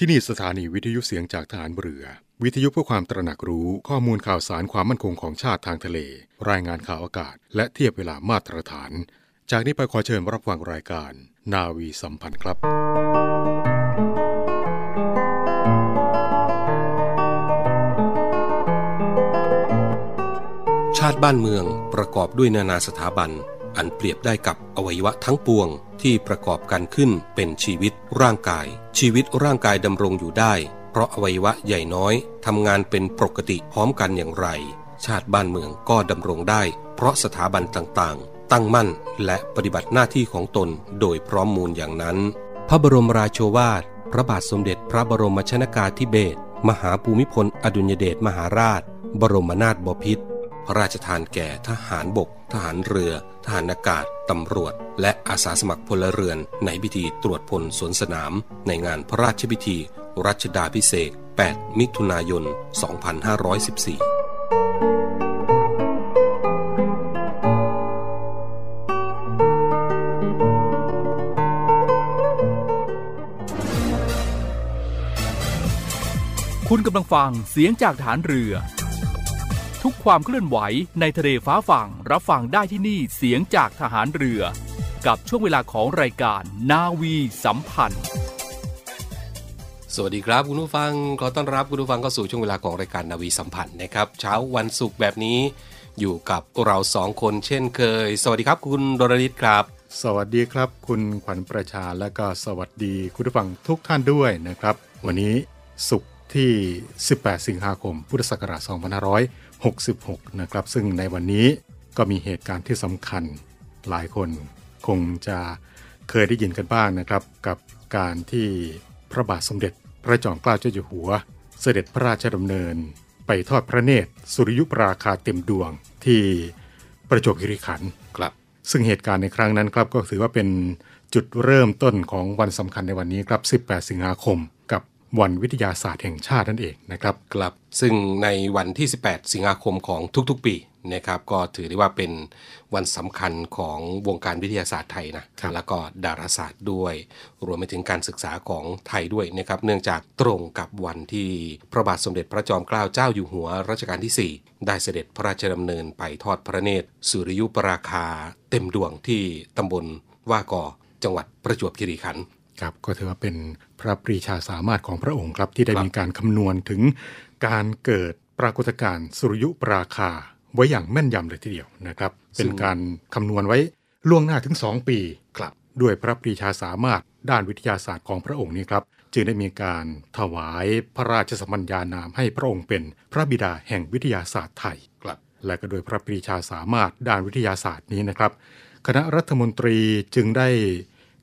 ที่นี่สถานีวิทยุเสียงจากฐานเรือ วิทยุเพื่อความตระหนักรู้ข้อมูลข่าวสารความมั่นคงของชาติทางทะเล รายงานข่าวอากาศ และเทียบเวลามาตรฐาน จากนี้ไปขอเชิญรับฟังรายการ นาวีสัมพันธ์ครับชาติบ้านเมืองประกอบด้วยนานาสถาบัน อันเปรียบได้กับอวัยวะทั้งปวง ที่ประกอบกันขึ้นเป็นชีวิตร่างกาย ชีวิตร่างกายดำรงอยู่ได้ เพราะอวัยวะใหญ่น้อยทำงานเป็นปกติพร้อมกันอย่างไร ชาติบ้านเมืองก็ดำรงได้ เพราะสถาบันต่างๆ ตั้งมั่นและปฏิบัติหน้าที่ของตนโดยพร้อมมูลอย่างนั้น พระบรมราโชวาท พระบาทสมเด็จพระบรมชนากาธิเบศรมหาภูมิพลอดุลยเดชมหาราช บรมนาถบพิตร ระราชทานแก่ทหารบก ทหารเรือ ทหารอากาศ ตำรวจ และอาสาสมัครพลเรือน ในพิธีตรวจพลสวนสนาม ในงานพระราชพิธี รัชดาพิเศษ 8 มิถุนายน 2514คุณกำลังฟังเสียงจากฐานเรือ ความเคลื่อนไหวในทะเลฟ้าฝั่งรับฟังได้ที่นี่เสียงจากทหารเรือ กับช่วงเวลาของรายการนาวีสัมพันธ์ สวัสดีครับ คุณผู้ฟังขอต้อนรับคุณผู้ฟังเข้าสู่ช่วงเวลาของรายการนาวีสัมพันธ์นะครับเช้าวันศุกร์แบบนี้ อยู่กับเราสองคนเช่นเคย สวัสดีครับคุณดรนิตครับ สวัสดีครับ คุณขวัญประชาและก็สวัสดีคุณผู้ฟังทุกท่านด้วยนะครับ วันนี้ศุกร์ที่ 18 สิงหาคม พุทธศักราช 2566 นะครับ ซึ่งในวันนี้ก็มีเหตุการณ์ที่สำคัญหลายคนคงจะเคยได้ยินกันบ้างนะครับ กับการที่พระบาทสมเด็จพระจอมเกล้าเจ้าอยู่หัว เสด็จพระราชดำเนิน ไปทอดพระเนตรสุริยุปราคาเต็มดวงที่ประจวบคีรีขันธ์ครับ ซึ่งเหตุการณ์ในครั้งนั้นครับก็ถือว่าเป็นจุดเริ่มต้นของวันสำคัญในวันนี้ครับ 18 สิงหาคม กับ วันวิทยาศาสตร์แห่งชาตินั่นเองนะครับครับซึ่งในวันที่ 18 สิงหาคมของทุกๆ ปีนะครับก็ถือได้ว่าเป็นวันสำคัญของวงการวิทยาศาสตร์ไทยนะครับแล้วก็ดาราศาสตร์ด้วย รวมไปถึงการศึกษาของไทยด้วยนะครับเนื่องจากตรงกับวันที่พระบาทสมเด็จพระจอมเกล้าเจ้าอยู่หัวรัชกาลที่ 4 ได้เสด็จพระราชดำเนินไปทอดพระเนตร สุริยุปราคาเต็มดวงที่ตำบลว่ากอจังหวัดประจวบคีรีขันธ์ ครับก็ถือว่าเป็นพระปรีชาสามารถของพระองค์ครับที่ได้ครับมีการคำนวณถึงการเกิดปรากฏการณ์สุริยุปราคาไว้อย่างแม่นยำเลยทีเดียวนะครับ เป็นการคำนวณไว้ล่วงหน้าถึง 2 ปีครับด้วยพระปรีชาสามารถด้านวิทยาศาสตร์ของพระองค์นี้ครับ จึงได้มีการถวายพระราชสมัญญานามให้พระองค์เป็นพระบิดาแห่งวิทยาศาสตร์ไทยครับและก็โดยพระปรีชาสามารถด้านวิทยาศาสตร์นี้นะครับ คณะรัฐมนตรีจึงได้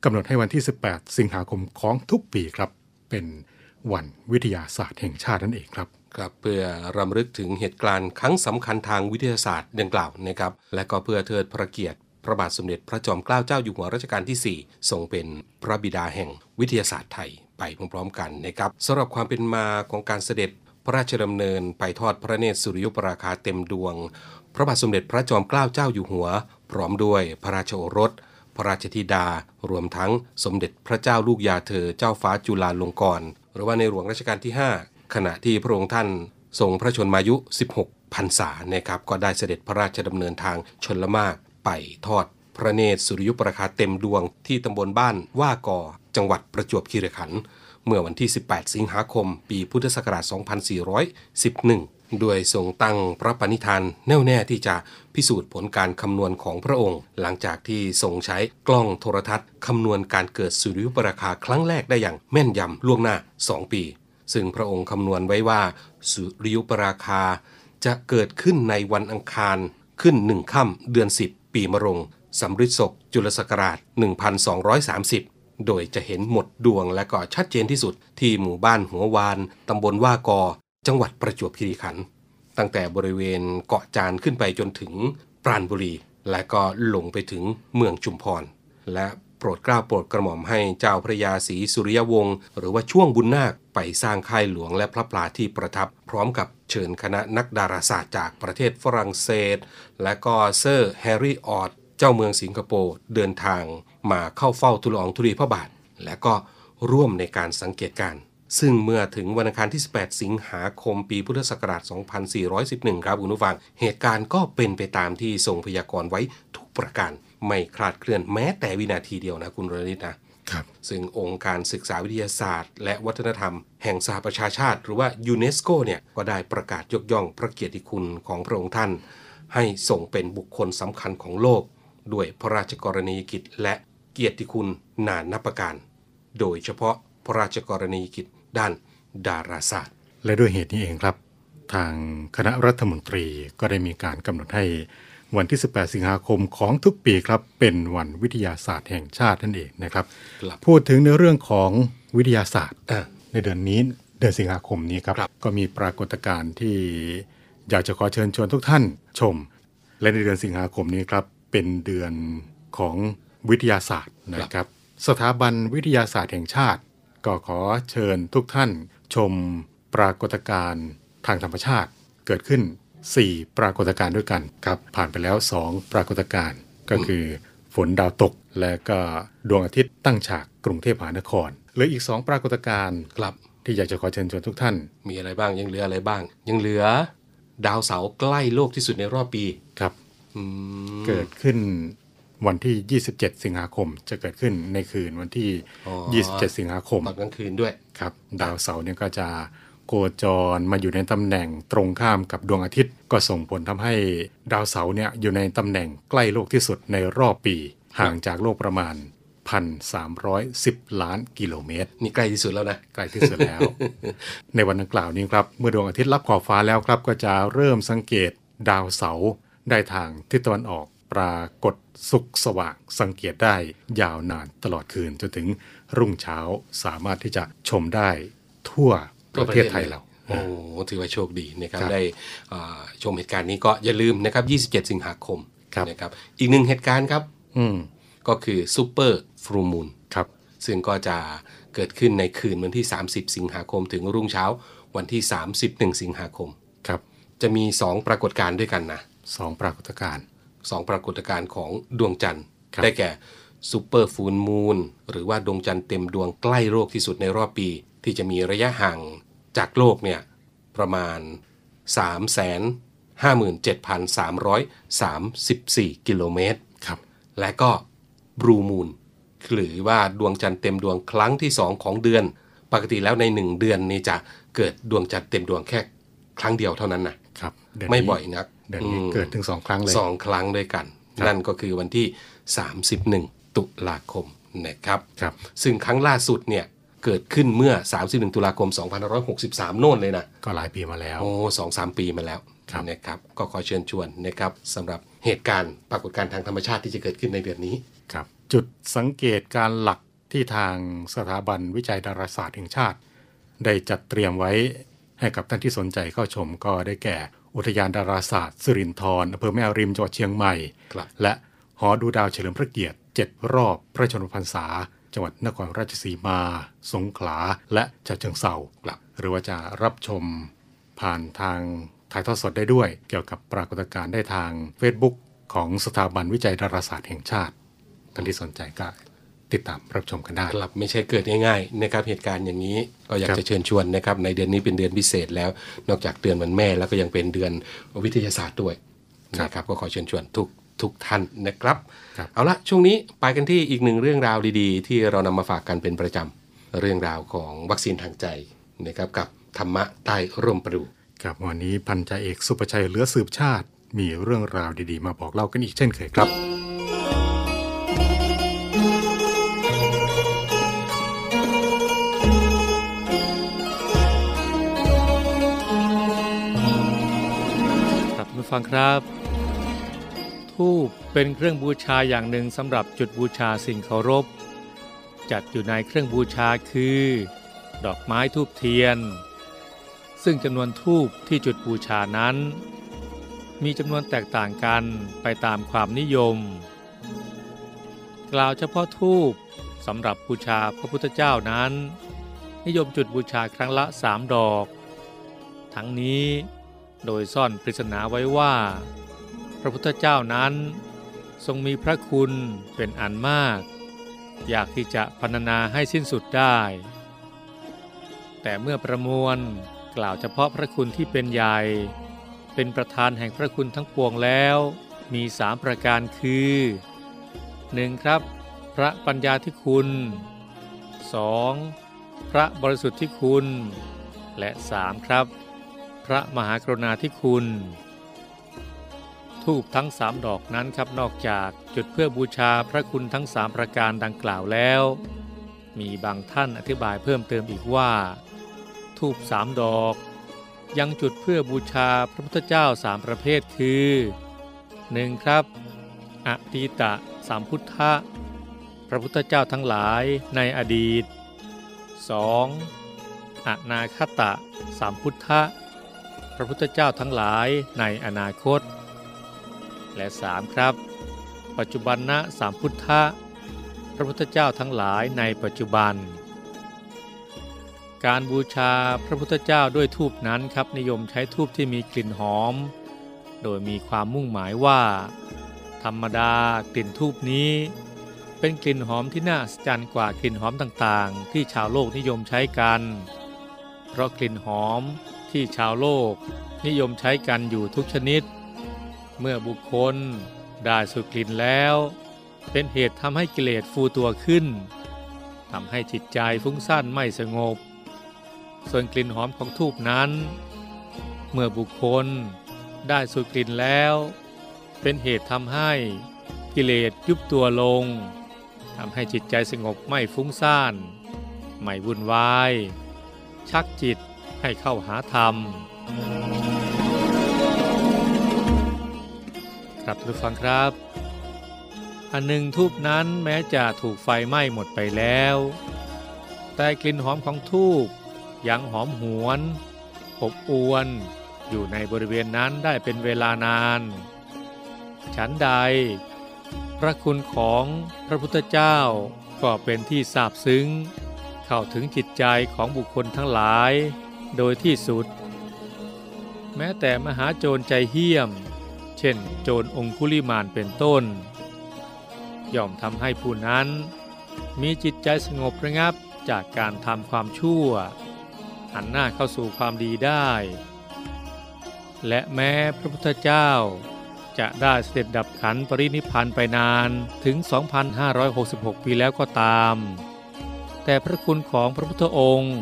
กำหนดให้วันที่ 18 สิงหาคมของทุกปีครับ เป็นวันวิทยาศาสตร์แห่งชาตินั่นเองครับครับเพื่อรำลึกถึงเหตุการณ์ครั้งสำคัญทางวิทยาศาสตร์ดังกล่าวนะครับ และก็เพื่อเทิดพระเกียรติพระบาทสมเด็จพระจอมเกล้าเจ้าอยู่หัวรัชกาลที่ 4 ทรงเป็นพระบิดาแห่งวิทยาศาสตร์ไทยไปพร้อมๆกันนะครับสำหรับความเป็นมาของการเสด็จพระราชดำเนินไปทอดพระเนตรสุริยุปราคาเต็มดวง พระบาทสมเด็จพระจอมเกล้าเจ้าอยู่หัว พร้อมด้วยพระราชโอรส พระราชธิดา รวมทั้งสมเด็จพระเจ้าลูกยาเธอเจ้าฟ้าจุฬาลงกรณ์หรือว่าในหลวงรัชกาลที่ 5 ขณะที่พระองค์ท่านทรงพระชนมายุ 16พรรษานะครับก็ได้เสด็จพระราชดำเนินทางชนละมากไปทอดพระเนตรสุริยุปราคาเต็มดวงที่ตำบลบ้านว่ากอ จังหวัดประจวบคีรีขันธ์เมื่อวันที่ 18 สิงหาคม ปีพุทธศักราช 2411 ด้วยทรงตั้งพระปณิธานแน่วแน่ที่จะพิสูจน์ผลการคำนวณของพระองค์ หลังจากที่ทรงใช้กล้องโทรทัศน์คำนวณการเกิดสุริยุปราคาครั้งแรกได้อย่างแม่นยำล่วงหน้า 2 ปี ซึ่งพระองค์คำนวณไว้ว่า สุริยุปราคา จะเกิดขึ้นในวันอังคารขึ้นหนึ่งค่ำเดือน 10 ปีมะรงสำริดศกจุลศักราช 1230โดยจะเห็นหมดดวงและก็ชัดเจนที่สุดที่หมู่บ้านหัววาน ตำบลว่ากอ จังหวัดประจวบคีรีขันธ์ตั้งแต่บริเวณเกาะจานขึ้นไปจนถึงปราณบุรี และก็ลงไปถึงเมืองชุมพร และโปรดเกล้าโปรดกระหม่อมให้เจ้าพระยาศรีสุริยวงศ์หรือว่าช่วงบุญนาคไปสร้างค่ายหลวงและพระปลาที่ประทับ พร้อมกับเชิญคณะนักดาราศาสตร์จากประเทศฝรั่งเศส และก็เซอร์แฮร์รี่ออดเจ้าเมืองสิงคโปร์เดินทางมาเข้าเฝ้าทูลองธุลีพระบาท และก็ร่วมในการสังเกตการณ์ ซึ่งเมื่อถึงวันอังคารที่ 18 สิงหาคมปีพุทธศักราช 2411 ครับคุณผู้ฟัง เหตุการณ์ก็เป็นไปตามที่ทรงพยากรณ์ไว้ทุกประการ ไม่คลาดเคลื่อนแม้แต่วินาทีเดียวนะคุณรณิตนะครับซึ่งองค์การศึกษาวิทยาศาสตร์ และวัฒนธรรม แห่งสหประชาชาติ หรือว่ายูเนสโกเนี่ยก็ได้ประกาศยกย่องพระเกียรติคุณของพระองค์ท่าน ให้ส่งเป็นบุคคลสำคัญของโลก ด้วยพระราชกรณียกิจและเกียรติคุณนานนับประการ โดยเฉพาะพระราชกรณียกิจ ด้านดาราศาสตร์ และด้วยเหตุนี้เองครับ ทางคณะรัฐมนตรีก็ได้มีการกำหนดให้วันที่ 18 สิงหาคมของทุกปีครับ เป็นวันวิทยาศาสตร์แห่งชาตินั่นเองนะครับครับพูดถึงในเรื่องของวิทยาศาสตร์อะในเดือนนี้เดือนสิงหาคมนี้ครับครับก็มีปรากฏการณ์ที่อยากจะขอเชิญชวนทุกท่านชม และในเดือนสิงหาคมนี้ครับ เป็นเดือนของวิทยาศาสตร์นะครับ สถาบันวิทยาศาสตร์แห่งชาติ ก็ขอเชิญทุกท่านชมปรากฏการณ์ทางธรรมชาติเกิดขึ้น 4 ปรากฏการณ์ด้วยกันครับ ผ่านไปแล้ว 2 ปรากฏการณ์ก็คือฝนดาวตกและก็ดวงอาทิตย์ตั้งฉากกรุงเทพมหานครเหลืออีก 2 ปรากฏการณ์ครับที่อยากจะขอเชิญชวนทุกท่าน มีอะไรบ้างยังเหลืออะไรบ้าง ยังเหลือ ดาวเสาร์ใกล้โลกที่สุดในรอบปีครับอืมเกิดขึ้น วันที่ 27 สิงหาคมจะเกิดขึ้นในคืนวันที่อ๋อ27 สิงหาคมตอนกลางคืนด้วยครับ ดาวเสาร์เนี่ยก็จะโคจรมาอยู่ในตำแหน่งตรงข้ามกับดวงอาทิตย์ ก็ส่งผลทำให้ดาวเสาร์เนี่ยอยู่ในตำแหน่งใกล้โลกที่สุดในรอบปี ห่างจากโลกประมาณ 1,310 ล้านกิโลเมตร นี่ใกล้ที่สุดแล้วนะ ใกล้ที่สุดแล้ว ในวันดังกล่าวนี้ครับเมื่อดวงอาทิตย์รับขอบฟ้าแล้วครับ ก็จะเริ่มสังเกตดาวเสาร์ได้ทางทิศตะวันออกปรากฏ สุกสว่างสังเกตได้ยาวนานตลอดคืนจนถึงรุ่งเช้าสามารถที่จะชมได้ทั่วประเทศไทยเราโอ้ถือว่าโชคดีนะครับครับได้อ่าชมเหตุการณ์นี้ก็อย่าลืมนะครับ 27 สิงหาคมครับนะครับอีกหนึ่งเหตุการณ์ครับอืมก็คือ super full moon ครับซึ่งก็จะเกิดขึ้นในคืนวันที่ 30 สิงหาคม ถึงรุ่งเช้าวันที่ 31 สิงหาคมครับจะมี 2 ปรากฏการณ์ด้วยกันนะสองปรากฏการณ์ สองปรากฏการณ์ของดวงจันทร์ครับได้แก่ super full moon หรือว่าดวงจันทร์เต็มดวงใกล้โลกที่สุดในรอบปี ที่จะมีระยะห่างจากโลกเนี่ยประมาณ 357,334 กิโลเมตรครับและก็บลูมูนหรือว่าดวงจันทร์เต็มดวงครั้งที่ 2 ของเดือน ปกติแล้วใน 1 เดือนนี้จะเกิดดวงจันทร์เต็มดวงแค่ครั้งเดียวเท่านั้นนะครับ เดือนไม่นี้บ่อยนักเดือนนี้มเกิดถึงสองครั้งเลยสองครั้งด้วยกันครับนั่นก็คือวันที่ 31 ตุลาคมนะครับครับ ซึ่งครั้งล่าสุดเนี่ยเกิดขึ้นเมื่อ 31 ตุลาคม 2563 โน่นเลยนะ ก็หลายปีมาแล้ว โอ้สองสามปีมาแล้วครับนะครับ ก็ขอเชิญชวนนะครับสำหรับเหตุการณ์ปรากฏการณ์ทางธรรมชาติที่จะเกิดขึ้นในเดือนนี้ครับ จุดสังเกตการหลักที่ทางสถาบันวิจัยดาราศาสตร์แห่งชาติ ได้จัดเตรียมไว้ให้กับท่านที่สนใจเข้าชมก็ได้แก่ อุทยานดาราศาสตร์สิรินธรอำเภอแม่อริมจังหวัดเชียงใหม่ครับและหอดูดาวเฉลิมพระเกียรติ 7 รอบพระชนมพรรษา จังหวัดนครราชสีมา สงขลา และฉะเชิงเทราครับหรือว่าจะรับชมผ่านทางถ่ายทอดสดได้ด้วย เกี่ยวกับปรากฏการณ์ได้ทาง Facebook ของสถาบันวิจัยดาราศาสตร์แห่งชาติท่านที่สนใจก็ ติดตามรับชมกันได้ครับไม่ใช่เกิดง่ายๆนะครับเหตุการณ์อย่างนี้ก็อยากครับจะเชิญชวนนะครับในเดือนนี้เป็นเดือนพิเศษแล้ว นอกจากเดือนวันแม่แล้วก็ยังเป็นเดือนวิทยาศาสตร์ด้วยนะครับก็ขอเชิญชวนทุกทุกท่านนะครับครับเอาละช่วงนี้ไปกันที่อีกหนึ่งเรื่องราวดีๆ ที่เรานำมาฝากกันเป็นประจำเรื่องราวของวัคซีนทางใจนะครับกับธรรมะใต้ร่มประดูครับวันนี้พันจ่าเอกสุประชัยเหลือสืบชาติ มีเรื่องราวดีๆ มาบอกเล่ากันอีกเช่นเคยครับ ผู้ฟังครับ ทูบเป็นเครื่องบูชาอย่างหนึ่งสำหรับจุดบูชาสิ่งเคารพ จัดอยู่ในเครื่องบูชาคือ ดอกไม้ทูบเทียน ซึ่งจำนวนทูบที่จุดบูชานั้น มีจำนวนแตกต่างกันไปตามความนิยม กล่าวเฉพาะทูบสำหรับบูชาพระพุทธเจ้านั้น นิยมจุดบูชาครั้งละสามดอก ทั้งนี้ โดยซ่อนปริศนาไว้ว่า พระพุทธเจ้านั้น ทรงมีพระคุณเป็นอันมาก อยากที่จะพรรณนาให้สิ้นสุดได้ แต่เมื่อประมวลกล่าวเฉพาะพระคุณที่เป็นใหญ่ เป็นประธานแห่งพระคุณทั้งปวงแล้วมีสามประการคือ 1. ครับ พระปัญญาที่คุณ 2. พระบริสุทธิ์ที่คุณ และ 3. ครับ พระมหากรุณาที่คุณ ทูบทั้งสามดอกนั้นครับนอกจากจุดเพื่อบูชาพระคุณทั้งสามประการดังกล่าวแล้ว มีบางท่านอธิบายเพิ่มเติมอีกว่า ทูบสามดอก ยังจุดเพื่อบูชาพระพุทธเจ้าสามประเภทคือ 1. ครับอตีตะสามพุทธะพระพุทธเจ้าทั้งหลายในอดีต 2. อนาคตะสามพุทธะ พระพุทธเจ้าทั้งหลายในอนาคต และ 3. ครับ ปัจจุบันนะสามพุทธะพระพุทธเจ้าทั้งหลายในปัจจุบัน การบูชาพระพุทธเจ้าด้วยทูปนั้นครับนิยมใช้ทูปที่มีกลิ่นหอม โดยมีความมุ่งหมายว่า ธรรมดากลิ่นทูปนี้ เป็นกลิ่นหอมที่น่าสัศจรรย์กว่ากลิ่นหอมต่างๆ ที่ชาวโลกนิยมใช้กัน เพราะกลิ่นหอม ที่ชาวโลกนิยมใช้กันอยู่ทุกชนิด เมื่อบุคคลได้สูดกลิ่นแล้ว เป็นเหตุทำให้กิเลสฟูตัวขึ้นทำให้จิตใจฟุ้งซ่านไม่สงบ ส่วนกลิ่นหอมของทูบนั้น เมื่อบุคคลได้สูดกลิ่นแล้ว เป็นเหตุทำให้กิเลสยุบตัวลงทำให้จิตใจสงบไม่ฟุ้งซ่าน ไม่วุ่นวาย ชักจิต ให้เข้าหาธรรม ครับทุกฟังครับ อันหนึ่งทูบนั้นแม้จะถูกไฟไหม้หมดไปแล้ว แต่กลิ่นหอมของทูบยังหอมหวนอบอวนอยู่ในบริเวณนั้นได้เป็นเวลานาน ฉันใด พระคุณของพระพุทธเจ้าก็เป็นที่ซาบซึ้ง เข้าถึงจิตใจของบุคคลทั้งหลาย โดยที่สุด แม้แต่มหาโจรใจเหี้ยม เช่นโจรองคุลิมานเป็นต้น ย่อมทำให้ผู้นั้น มีจิตใจสงบระงับจากการทำความชั่ว หันหน้าเข้าสู่ความดีได้ และแม้พระพุทธเจ้าจะได้เสด็จดับขันปรินิพานไปนานถึง 2,566 ปีแล้วก็ตาม แต่พระคุณของพระพุทธองค์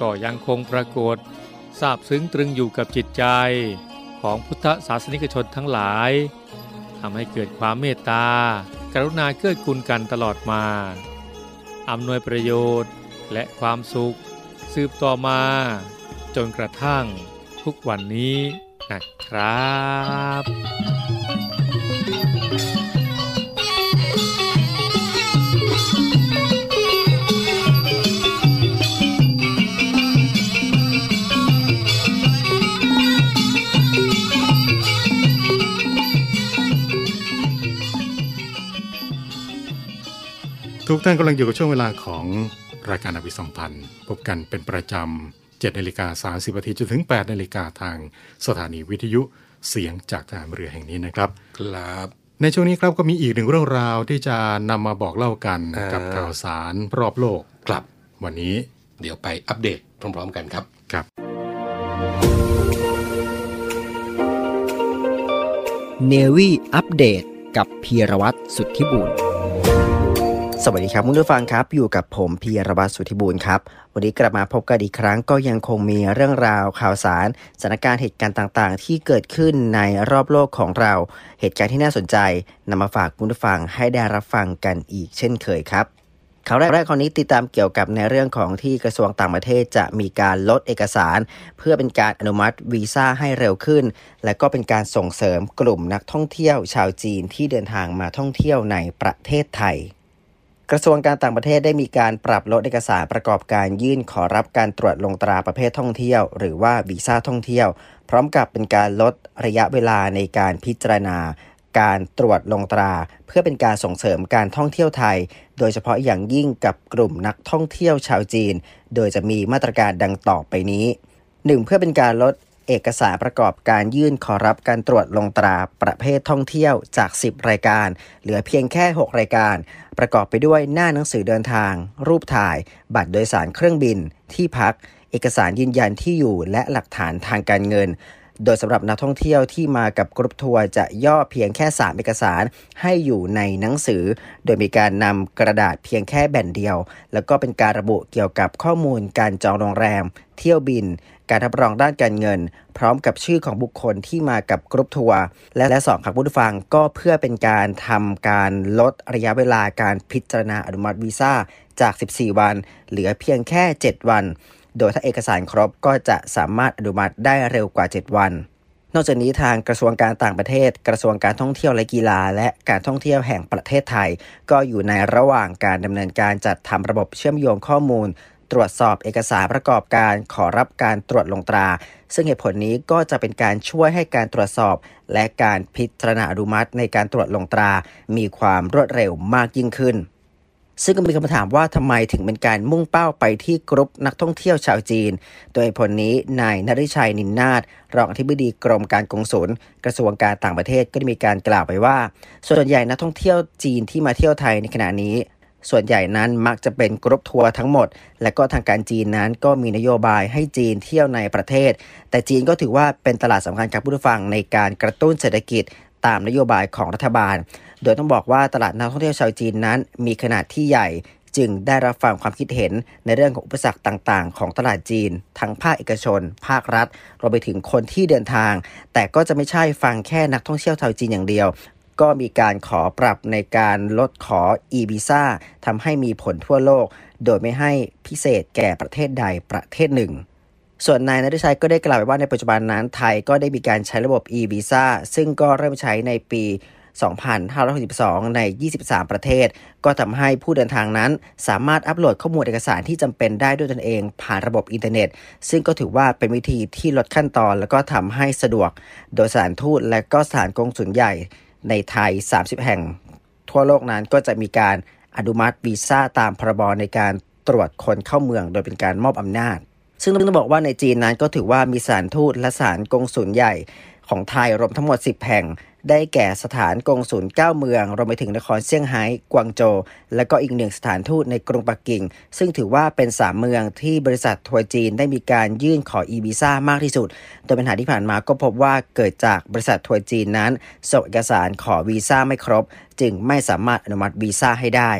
ก็ยังคงปรากฏทราบซึ้งตรึงอยู่กับจิตใจของพุทธศาสนิกชนทั้งหลายทำให้เกิดความเมตตา กรุณาเกื้อกูลกันตลอดมาอำนวยประโยชน์และความสุข สืบต่อมา จนกระทั่งทุกวันนี้นะครับ ทุกท่านกำลังอยู่กับช่วงเวลาของรายการอภิสัมพันธ์ พบกันเป็นประจำ7นาฬิกา30นาทีจนถึง8นาฬิกาทางสถานีวิทยุเสียงจากทหารเรือแห่งนี้นะครับ ครับ ในช่วงนี้ครับก็มีอีกหนึ่งเรื่องราวที่จะนำมาบอกเล่ากันอ่ากักับข่าวสารรอบโลกกลับ วันนี้เดี๋ยวไปอัปเดตพร้อม ๆ กันครับครับ เนวี่อัปเดตกับพีรวัตรสุทธิบุญ สวัสดีครับคุณผู้ฟังครับ อยู่กับผมพีรวัตรสุธิบุญครับ วันนี้กลับมาพบกันอีกครั้งก็ยังคงมีเรื่องราวข่าวสารสถานการณ์เหตุการณ์ต่างๆ ที่เกิดขึ้นในรอบโลกของเรา เหตุการณ์ที่น่าสนใจนำมาฝากคุณผู้ฟังให้ได้รับฟังกันอีกเช่นเคยครับข่าวแรกแรกคนนี้ติดตามเกี่ยวกับในเรื่องของที่กระทรวงต่างประเทศจะมีการลดเอกสาร เพื่อเป็นการอนุมัติวีซ่าให้เร็วขึ้น และก็เป็นการส่งเสริมกลุ่มนักท่องเที่ยวชาวจีนที่เดินทางมาท่องเที่ยวในประเทศไทย กระทรวงการต่างประเทศได้มีการปรับลดเอกสารประกอบการยื่นขอรับการตรวจลงตราประเภทท่องเที่ยว หรือว่าวีซ่าท่องเที่ยว พร้อมกับเป็นการลดระยะเวลาในการพิจารณา การตรวจลงตรา เพื่อเป็นการส่งเสริมการท่องเที่ยวไทย โดยเฉพาะอย่างยิ่งกับกลุ่มนักท่องเที่ยวชาวจีน โดยจะมีมาตรการดังต่อไปนี้ 1. เพื่อเป็นการลด เอกสารประกอบการยื่นขอรับการตรวจลงตราประเภทท่องเที่ยวจาก 10 รายการ เหลือเพียงแค่ 6 รายการ ประกอบไปด้วยหน้าหนังสือเดินทาง รูปถ่าย บัตรโดยสารเครื่องบิน ที่พักเเอกสารยืนยันที่อยู่และหลักฐานทางการเงิน โดยสำหรับนักท่องเที่ยวที่มากับกรุ๊ปทัวร์จะย่อเพียงแค่ 3 เอกสารให้อยู่ในหนังสือ โดยมีการนำกระดาษเพียงแค่แผ่นเดียว แล้วก็เป็นการระบุเกี่ยวกับข้อมูลการจองโรงแรม เที่ยวบิน การรับรองด้านการเงิน พร้อมกับชื่อของบุคคลที่มากับกรุ๊ปทัวร์และและสองครับผู้ฟังก็เพื่อเป็นการทำการลดระยะเวลาการพิจารณาอนุมัติวีซ่าจาก 14 วัน เหลือเพียงแค่ 7 วัน โดยถ้าเอกสารครบก็จะสามารถอนุมัติได้เร็วกว่า 7 วัน นอกจากนี้ทางกระทรวงการต่างประเทศ กระทรวงการท่องเที่ยวและกีฬา และการท่องเที่ยวแห่งประเทศไทย ก็อยู่ในระหว่างการดำเนินการจัดทำระบบเชื่อมโยงข้อมูล ตรวจสอบเอกสารประกอบการขอรับการตรวจลงตรา ซึ่งเหตุผลนี้ก็จะเป็นการช่วยให้การตรวจสอบ และการพิจารณาอนุมัติในการตรวจลงตรา มีความรวดเร็วมากยิ่งขึ้น ซึ่งก็มีคำถามว่าทำไมถึงเป็นการมุ่งเป้าไปที่กรุ๊ปนักท่องเที่ยวชาวจีน โดยผลนี้นายนริชัยนินนาถรองอธิบดีกรมการกงสุลกระทรวงการต่างประเทศก็ได้มีการกล่าวไปว่า ส่วนใหญ่นักท่องเที่ยวจีนที่มาเที่ยวไทยในขณะนี้ ส่วนใหญ่นั้นมักจะเป็นกรุ๊ปทัวร์ทั้งหมด และก็ทางการจีนนั้นก็มีนโยบายให้จีนเที่ยวในประเทศ แต่จีนก็ถือว่าเป็นตลาดสำคัญครับผู้ฟังในการกระตุ้นเศรษฐกิจตามนโยบายของรัฐบาล โดยต้องบอกว่าตลาดนักท่องเที่ยวชาวจีนนั้น มีขนาดที่ใหญ่จึงได้รับฟังความคิดเห็นในเรื่องของอุปสรรคต่างๆ ของตลาดจีน ทั้งภาคเอกชน ภาครัฐรวมไปถึงคนที่เดินทาง แต่ก็จะไม่ใช่ฟังแค่นักท่องเที่ยวชาวจีนอย่างเดียว ก็มีการขอปรับในการลดขอ e-visa ทำให้มีผลทั่วโลก โดยไม่ให้พิเศษแก่ประเทศใดประเทศหนึ่งส่วนนายนฤชัยก็ได้กล่าวไว้ว่าในปัจจุบันนั้นไทยก็ได้มีการใช้ระบบ e-visa ซึ่งก็เริ่มใช้ในปี 2562 ใน 23 ประเทศ ก็ทำให้ผู้เดินทางนั้นสามารถอัปโหลดข้อมูลเอกสารที่จำเป็นได้ด้วยตนเอง ผ่านระบบอินเทอร์เน็ต ซึ่งก็ถือว่าเป็นวิธีที่ลดขั้นตอน แล้วก็ทำให้สะดวก โดยสถานทูตและก็สถานกงสุลใหญ่ในไทย 30 แห่ง ทั่วโลกนั้นก็จะมีการอนุมัติวีซ่าตามพรบในการตรวจคนเข้าเมือง โดยเป็นการมอบอำนาจ ซึ่งต้องบอกว่าในจีนนั้นก็ถือว่ามีสถานทูตและสถานกงสุลใหญ่ของไทยรวมทั้งหมด 10 แห่ง ได้แก่สถานกงสุล9เมืองรวมไปถึงนครเซี่ยงไฮ้ กวางโจว และก็อีกหนึ่งสถานทูตในกรุงปักกิ่ง ซึ่งถือว่าเป็น 3 เมืองที่บริษัททัวร์จีนได้มีการยื่นขออีวีซ่ามากที่สุด โดยปัญหาที่ผ่านมาก็พบว่าเกิดจากบริษัททัวร์จีนนั้นส่งเอกสารขอวีซ่าไม่ครบ จึงไม่สามารถอนุมัติวีซ่าให้ได้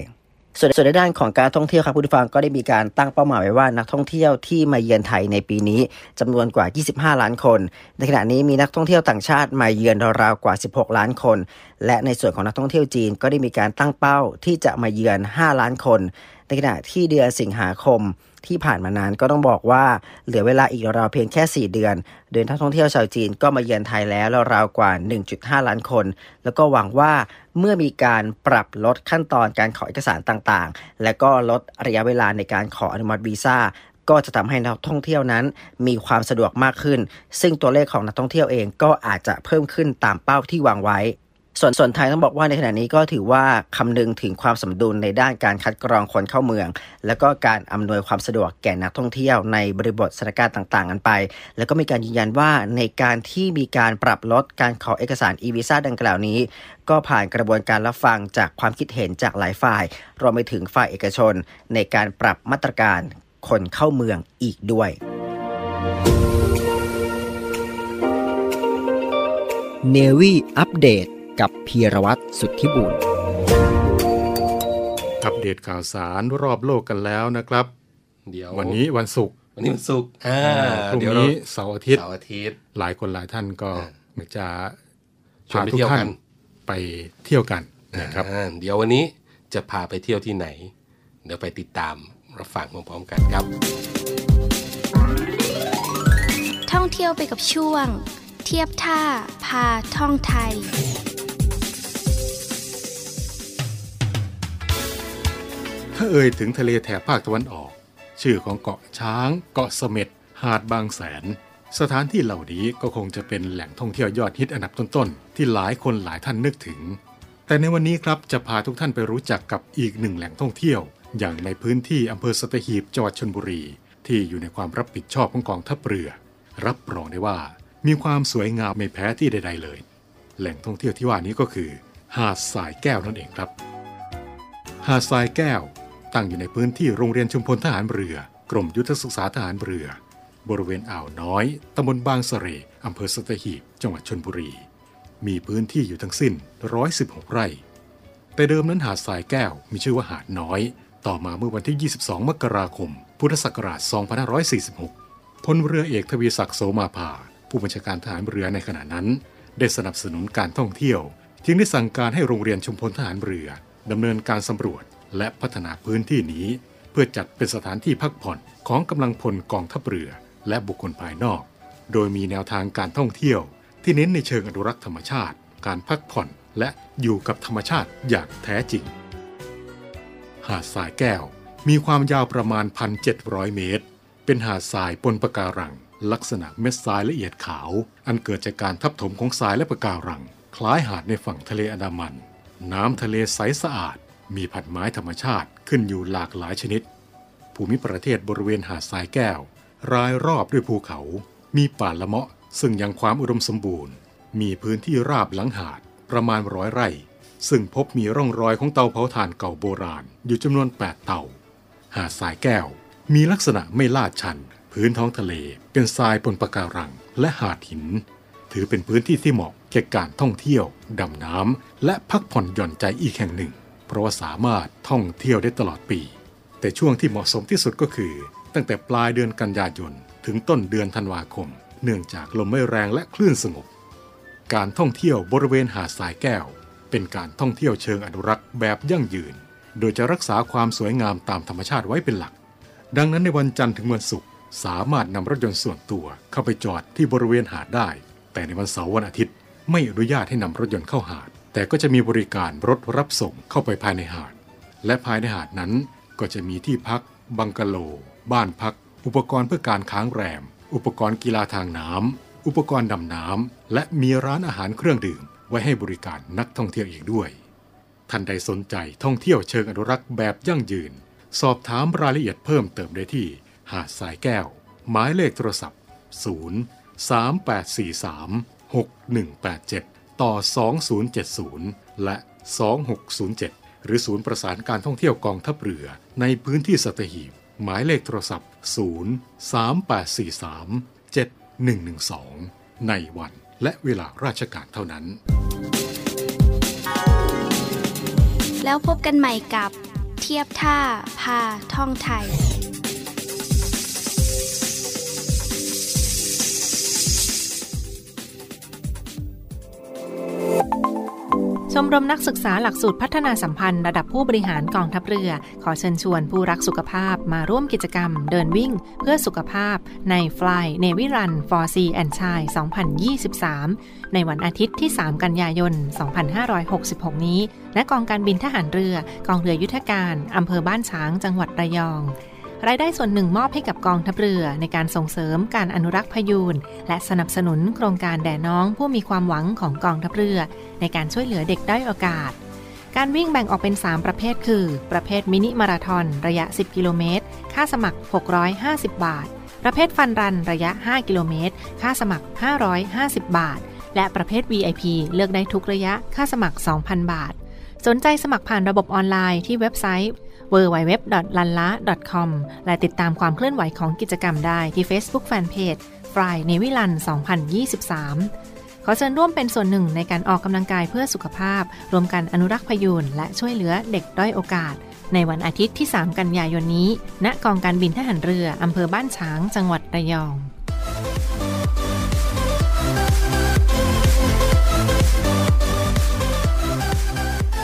ส่วนส่วนในด้านของการท่องเที่ยวครับผู้ฟังก็ได้มีการตั้งเป้าหมายไว้ว่านักท่องเที่ยวที่มาเยือนไทยในปีนี้จำนวนกว่า 25 ล้านคน ในขณะนี้มีนักท่องเที่ยวต่างชาติมาเยือนราวๆกว่า 16 ล้านคน และในส่วนของนักท่องเที่ยวจีนก็ได้มีการตั้งเป้าที่จะมาเยือน 5 ล้านคน ในขณะที่เดือนสิงหาคม ที่ผ่านมานานก็ต้องบอกว่าเหลือเวลาอีกราวเพียงแค่ 4 เดือน เดินนักท่องเที่ยวชาวจีนก็มาเยือนไทยแล้วราวกว่า 1.5 ล้านคน แล้วก็หวังว่าเมื่อมีการปรับลดขั้นตอนการขอเอกสารต่างๆ และก็ลดระยะเวลาในการขออนุมัติวีซ่าก็จะทำให้นักท่องเที่ยวนั้นมีความสะดวกมากขึ้น ซึ่งตัวเลขของนักท่องเที่ยวเองก็อาจจะเพิ่มขึ้นตามเป้าที่วางไว้ ส่วนส่วนไทยต้องบอกว่าในขณะนี้ก็ถือว่าคำนึงถึงความสมดุลในด้านการคัดกรองคนเข้าเมือง และก็การอำนวยความสะดวกแก่นักท่องเที่ยวในบริบทสถานการณ์ต่างๆ กันไป แล้วก็มีการยืนยันว่าในการที่มีการปรับลดการขอเอกสาร e-visa ดังกล่าวนี้ ก็ผ่านกระบวนการรับฟังจากความคิดเห็นจากหลายฝ่าย รวมไปถึงฝ่ายเอกชน ในการปรับมาตรการคนเข้าเมืองอีกด้วยเนวี่อัปเดต กับพีรวัตรสุทธิบุญอัปเดตข่าวสารรอบโลกกันแล้วนะครับ เดี๋ยววันนี้วันศุกร์วันนี้วันศุกร์อ่าพรุ่งเดี๋ยวเรานี้เสาร์อาทิตย์เสาร์อาทิตย์ หลายคนหลายท่านก็อ่าจะชวนพาไปทุกเที่ยวท่ากันนไปเที่ยวกันนะครับอ่าเดี๋ยววันนี้จะพาไปเที่ยวที่ไหน เดี๋ยวไปติดตามรับฟังพร้อมๆกันครับ ท่องเที่ยวไปกับช่วง เทียบท่าพาท่องไทย ถ้าเอ่ยถึงทะเลแถบภาคตะวันออก ชื่อของเกาะช้าง เกาะเสม็ดหาดบางแสน สถานที่เหล่านี้ก็คงจะเป็นแหล่งท่องเที่ยวยอดฮิตอันดับต้นๆ ที่หลายคนหลายท่านนึกถึง แต่ในวันนี้ครับจะพาทุกท่านไปรู้จักกับอีกหนึ่งแหล่งท่องเที่ยว อย่างในพื้นที่อำเภอสตหีบจังหวัดชลบุรี ที่อยู่ในความรับผิดชอบของกองทัพเรือ รับรองได้ว่า มีความสวยงามไม่แพ้ที่ใด ๆ เลย แหล่งท่องเที่ยวที่ว่านี้ก็คือ หาดสายแก้วนั่นเองครับหาดทรายแก้ว ตั้งอยู่ในพื้นที่โรงเรียนชุมพลทหารเรือ กรมยุทธศึกษาทหารเรือ บริเวณอ่าวน้อย ตำบลบางสะเรอำเภอสตหีบ จังหวัดชนบุรี มีพื้นที่อยู่ทั้งสิ้น 116 ไร่ แต่เดิมนั้นหาดทรายแก้วมีชื่อว่าหาดน้อย ต่อมาเมื่อวันที่ 22 มกราคม พุทธศักราช 2546 พลเรือเอกทวีศักดิ์โสมาภา ผู้บัญชาการทหารเรือในขณะนั้น ได้สนับสนุนการท่องเที่ยว จึงได้สั่งการให้โรงเรียนชุมพลทหารเรือดำเนินการสำรวจ และพัฒนาพื้นที่นี้ เพื่อจัดเป็นสถานที่พักผ่อนของกำลังพลกองทัพเรือ และบุคคลภายนอก โดยมีแนวทางการท่องเที่ยว ที่เน้นในเชิงอนุรักษ์ธรรมชาติ การพักผ่อนและอยู่กับธรรมชาติอย่างแท้จริง หาดทรายแก้วมีความยาวประมาณ 1,700 เมตร เป็นหาดทรายปนปะการัง ลักษณะเม็ดทรายละเอียดขาว อันเกิดจากการทับถมของทรายและปะการัง คล้ายหาดในฝั่งทะเลอันดามัน น้ำทะเลใสสะอาด มีพันไม้ธรรมชาติขึ้นอยู่หลากหลายชนิด ภูมิประเทศบริเวณหาดทรายแก้ว รายรอบด้วยภูเขา มีป่าละเมาะ ซึ่งยังความอุดมสมบูรณ์ มีพื้นที่ราบหลังหาดประมาณร้อยไร่ ซึ่งพบมีร่องรอยของเตาเผาถ่านเก่าโบราณ อยู่จำนวน 8 เตา หาดทรายแก้ว มีลักษณะไม่ลาดชัน พื้นท้องทะเล เป็นทรายปนปะการัง และหาดหิน ถือเป็นพื้นที่ที่เหมาะแก่การท่องเที่ยว ดำน้ำและพักผ่อนหย่อนใจอีกแห่งหนึ่ง เพราะว่าสามารถท่องเที่ยวได้ตลอดปี แต่ช่วงที่เหมาะสมที่สุดก็คือ ตั้งแต่ปลายเดือนกันยายนถึงต้นเดือนธันวาคม เนื่องจากลมไม่แรงและคลื่นสงบ การท่องเที่ยวบริเวณหาดทรายแก้ว เป็นการท่องเที่ยวเชิงอนุรักษ์แบบยั่งยืน โดยจะรักษาความสวยงามตามธรรมชาติไว้เป็นหลัก ดังนั้นในวันจันทร์ถึงวันศุกร์สามารถนำรถยนต์ส่วนตัวเข้าไปจอดที่บริเวณหาดได้ แต่ในวันเสาร์วันอาทิตย์ ไม่อนุญาตให้นำรถยนต์เข้าหาด แต่ก็จะมีบริการรถรับส่งเข้าไปภายในหาด และภายในหาดนั้นก็จะมีที่พัก บังกะโล บ้านพัก อุปกรณ์เพื่อการค้างแรม อุปกรณ์กีฬาทางน้ำอุปกรณ์ดำน้ำและมีร้านอาหารเครื่องดื่ม ไว้ให้บริการนักท่องเที่ยวอีกด้วย ท่านใดสนใจท่องเที่ยวเชิงอนุรักษ์แบบยั่งยืน สอบถามรายละเอียดเพิ่มเติมได้ที่ หาดสายแก้ว หมายเลขโทรศัพท์ 0 3 8 4 3 6 1 8 7 ต่อ 2070 และ 2607 หรือศูนย์ประสานการท่องเที่ยวกองทัพเรือ ในพื้นที่สัตหีบ หมายเลขโทรศัพท์ 0 3 8 4 3 7 1 1 2 ในวันและเวลาราชการเท่านั้น แล้วพบกันใหม่กับเทียบท่าพาท่องไทย ชมรมนักศึกษาหลักสูตรพัฒนาสัมพันธ์ระดับผู้บริหารกองทัพเรือ ขอเชิญชวนผู้รักสุขภาพมาร่วมกิจกรรม เดินวิ่ง เพื่อสุขภาพ ใน Fly Navy Run for Sea and Chai 2023 ในวันอาทิตย์ที่ 3 กันยายน 2566 นี้ณกองการบินทหารเรือ กองเรือยุทธการอำเภอบ้านช้างจังหวัดระยอง รายได้ส่วนหนึ่งมอบให้กับกองทัพเรือในการส่งเสริมการอนุรักษ์พยูนและสนับสนุนโครงการแด่น้องผู้มีความหวังของกองทัพเรือ ในการช่วยเหลือเด็กด้อยโอกาส การวิ่งแบ่งออกเป็น 3 ประเภทคือ ประเภทมินิมาราทอนระยะ 10 กิโลเมตร ค่าสมัคร 650 บาท ประเภทฟันรันระยะ 5 กิโลเมตร ค่าสมัคร 550 บาท และประเภท VIP เลือกได้ทุกระยะ ค่าสมัคร 2,000 บาท สนใจสมัครผ่านระบบออนไลน์ที่เว็บไซต์ www.lanla.com และติดตามความเคลื่อนไหวของกิจกรรมได้ที่ Facebook Fanpage Fly n a v y l a n 2023 ขอเชิญร่วมเป็นส่วนหนึ่งในการออกกำลังกายเพื่อสุขภาพ รวมกันอนุรักษ์พยูนและช่วยเหลือเด็กด้อยโอกาส ในวันอาทิตย์ที่ 3 กันยายนนี้ ณ กองการบินทหารเรืออำเภอบ้านฉาง จังหวัดระยอง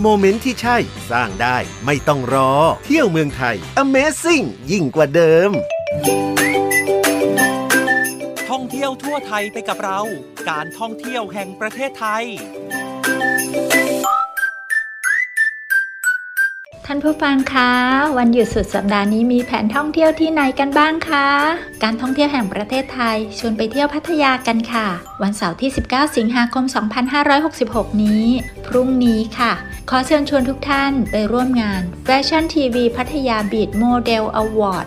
โมเมนต์ที่ใช่สร้างได้ไม่ต้องรอ เที่ยวเมืองไทย Amazing ยิ่งกว่าเดิม ท่องเที่ยวทั่วไทยไปกับเรา การท่องเที่ยวแห่งประเทศไทย ท่านผู้ฟังคะ วันหยุดสุดสัปดาห์นี้มีแผนท่องเที่ยวที่ไหนกันบ้างคะ การท่องเที่ยวแห่งประเทศไทยชวนไปเที่ยวพัทยากันค่ะ วันเสาร์ที่ 19 สิงหาคม 2566 นี้ พรุ่งนี้ค่ะ ขอเชิญชวนทุกท่านไปร่วมงาน Fashion TV พัทยา Beach Model Award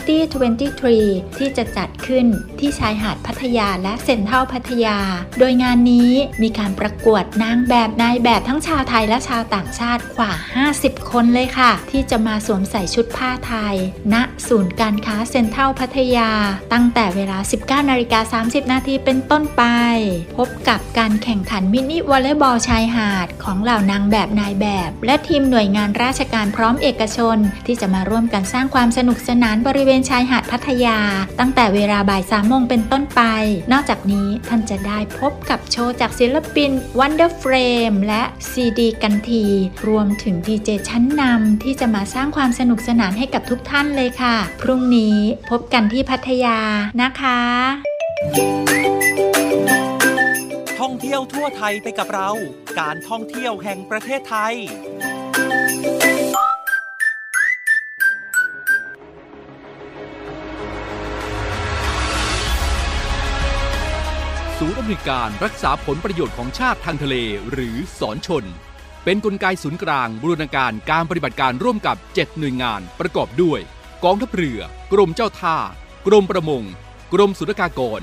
2023 ที่จะจัดขึ้นที่ชายหาดพัทยาและเซ็นทรัลพัทยา โดยงานนี้มีการประกวดนางแบบนายแบบทั้งชาวไทยและชาวต่างชาติกว่า 50 คนเลยค่ะ ที่จะมาสวมใส่ชุดผ้าไทย ณศูนย์การค้าเซ็นทรัลพัทยา ตั้งแต่เวลา 19นาฬิกา30 นาทีเป็นต้นไปพบกับการแข่งขันมินิวอลเลย์บอลชายหาด ของเหล่านางแบบนายแบบ และทีมหน่วยงานราชการพร้อมเอกชน ที่จะมาร่วมกันสร้างความสนุกสนานบริเวณชายหาดพัทยา ตั้งแต่เวลาบ่ายสามโมงเป็นต้นไป นอกจากนี้ท่านจะได้พบกับโชว์จากศิลปิน Wonder Frame และซีดีกันที รวมถึงดีเจชั้นนำที่จะมาสร้างความสนุกสนานให้กับทุกท่านเลยค่ะ พรุ่งนี้พบกันที่พัทยานะคะ ท่องเที่ยวทั่วไทยไปกับเรา การท่องเที่ยวแห่งประเทศไทย ศูนย์อำนวยการรักษาผลประโยชน์ของชาติทางทะเลหรือสอนชน เป็นนกลไกศูนย์กลางบูรณาการการปฏิบัติการร่วมกับ 7 หน่วยงานประกอบด้วย กองทัพเรือ กรมเจ้าท่า กรมประมง กรมสุรากากร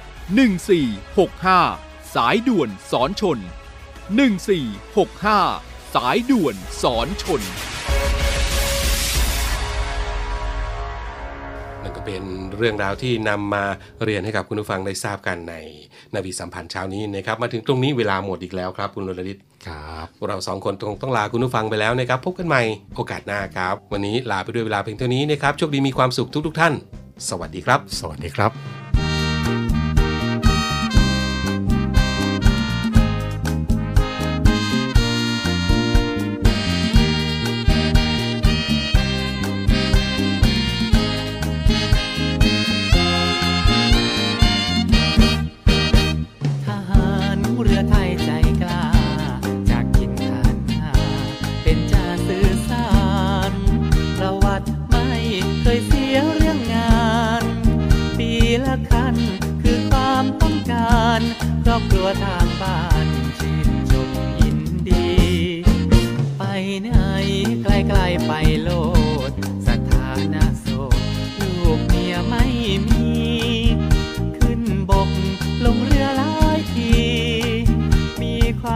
1465 สายด่วนสอนชน 1465 สายด่วนสอนชนนั่นก็เป็นเรื่องราวที่นำมาเรียนให้กับคุณผู้ฟังได้ทราบกันในนาวีสัมพันธ์เช้านี้นะครับ มาถึงตรงนี้เวลาหมดอีกแล้วครับ คุณรลลิตครับเราสองคนคงต้องลาคุณผู้ฟังไปแล้วนะครับ พบกันใหม่โอกาสหน้าครับ วันนี้ลาไปด้วยเวลาเพียงเท่านี้นะครับโชคดีมีความสุขทุกๆท่าน สวัสดีครับ สวัสดีครับ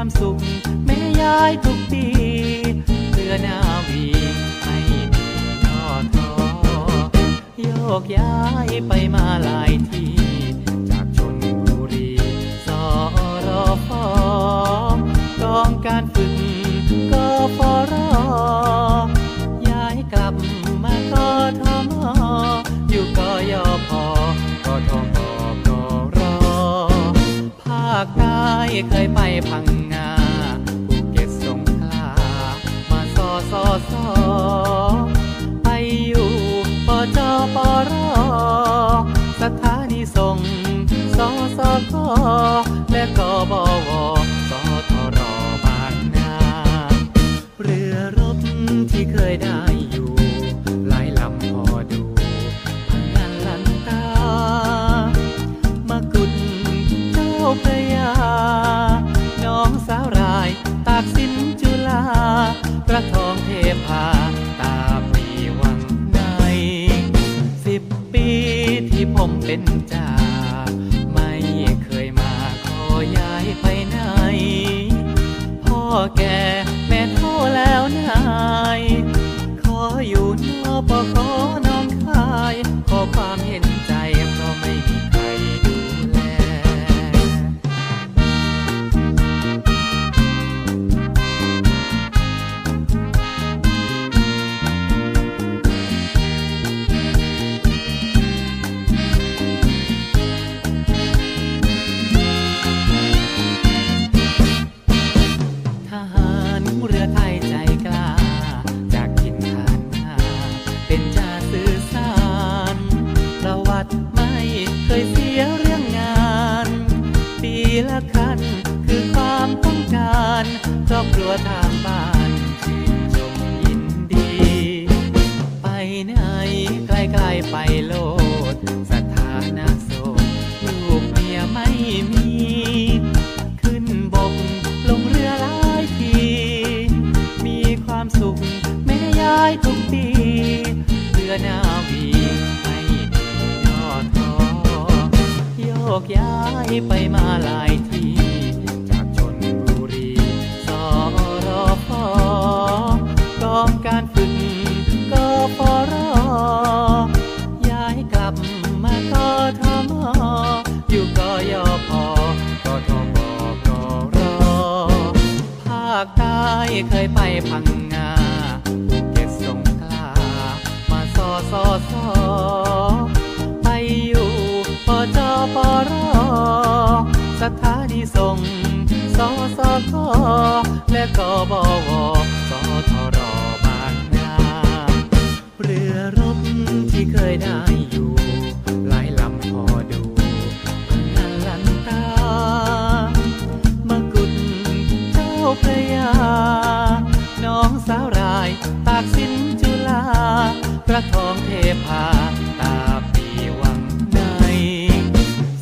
ความสุขแม่ย้ายทุกปีเรื่อนาวีไม่มีย่อทอโยกย้ายไปมาหลายที่จากชนบุรีสอรอฟอกองการฝึกก็ฟอรอย้ายกลับมากทมอยู่กยพกทมกรภาคใต้เคยไปพัง สอซอไปอยู่ปจปรสถานีส่งสสกและกบว อ ทางบ้านชื่นชมยินดี ไปไหนใกล้ๆไปโลด สถานะโสดลูกเมียไม่มี ขึ้นบกลงเรือหลายที มีความสุขแม่ย้ายทุกปีเรือนาวีไม่มีย่อท้อโยกย้ายไปมาหลาย เคยไปพังงาเก็ตสงกลามาซอซอซอไปอยู่ปจปอรอสถานีส่งซอซอคอและกบวสทร พาตาปีวังใน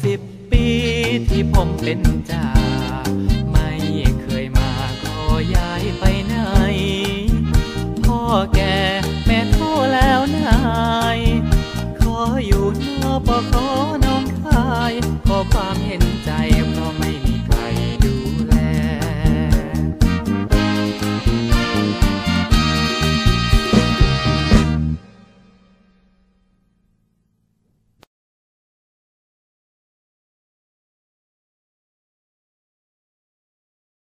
สิบปีที่ผมเป็นจ่าไม่เคยมาขอย้ายไปไหนพ่อแก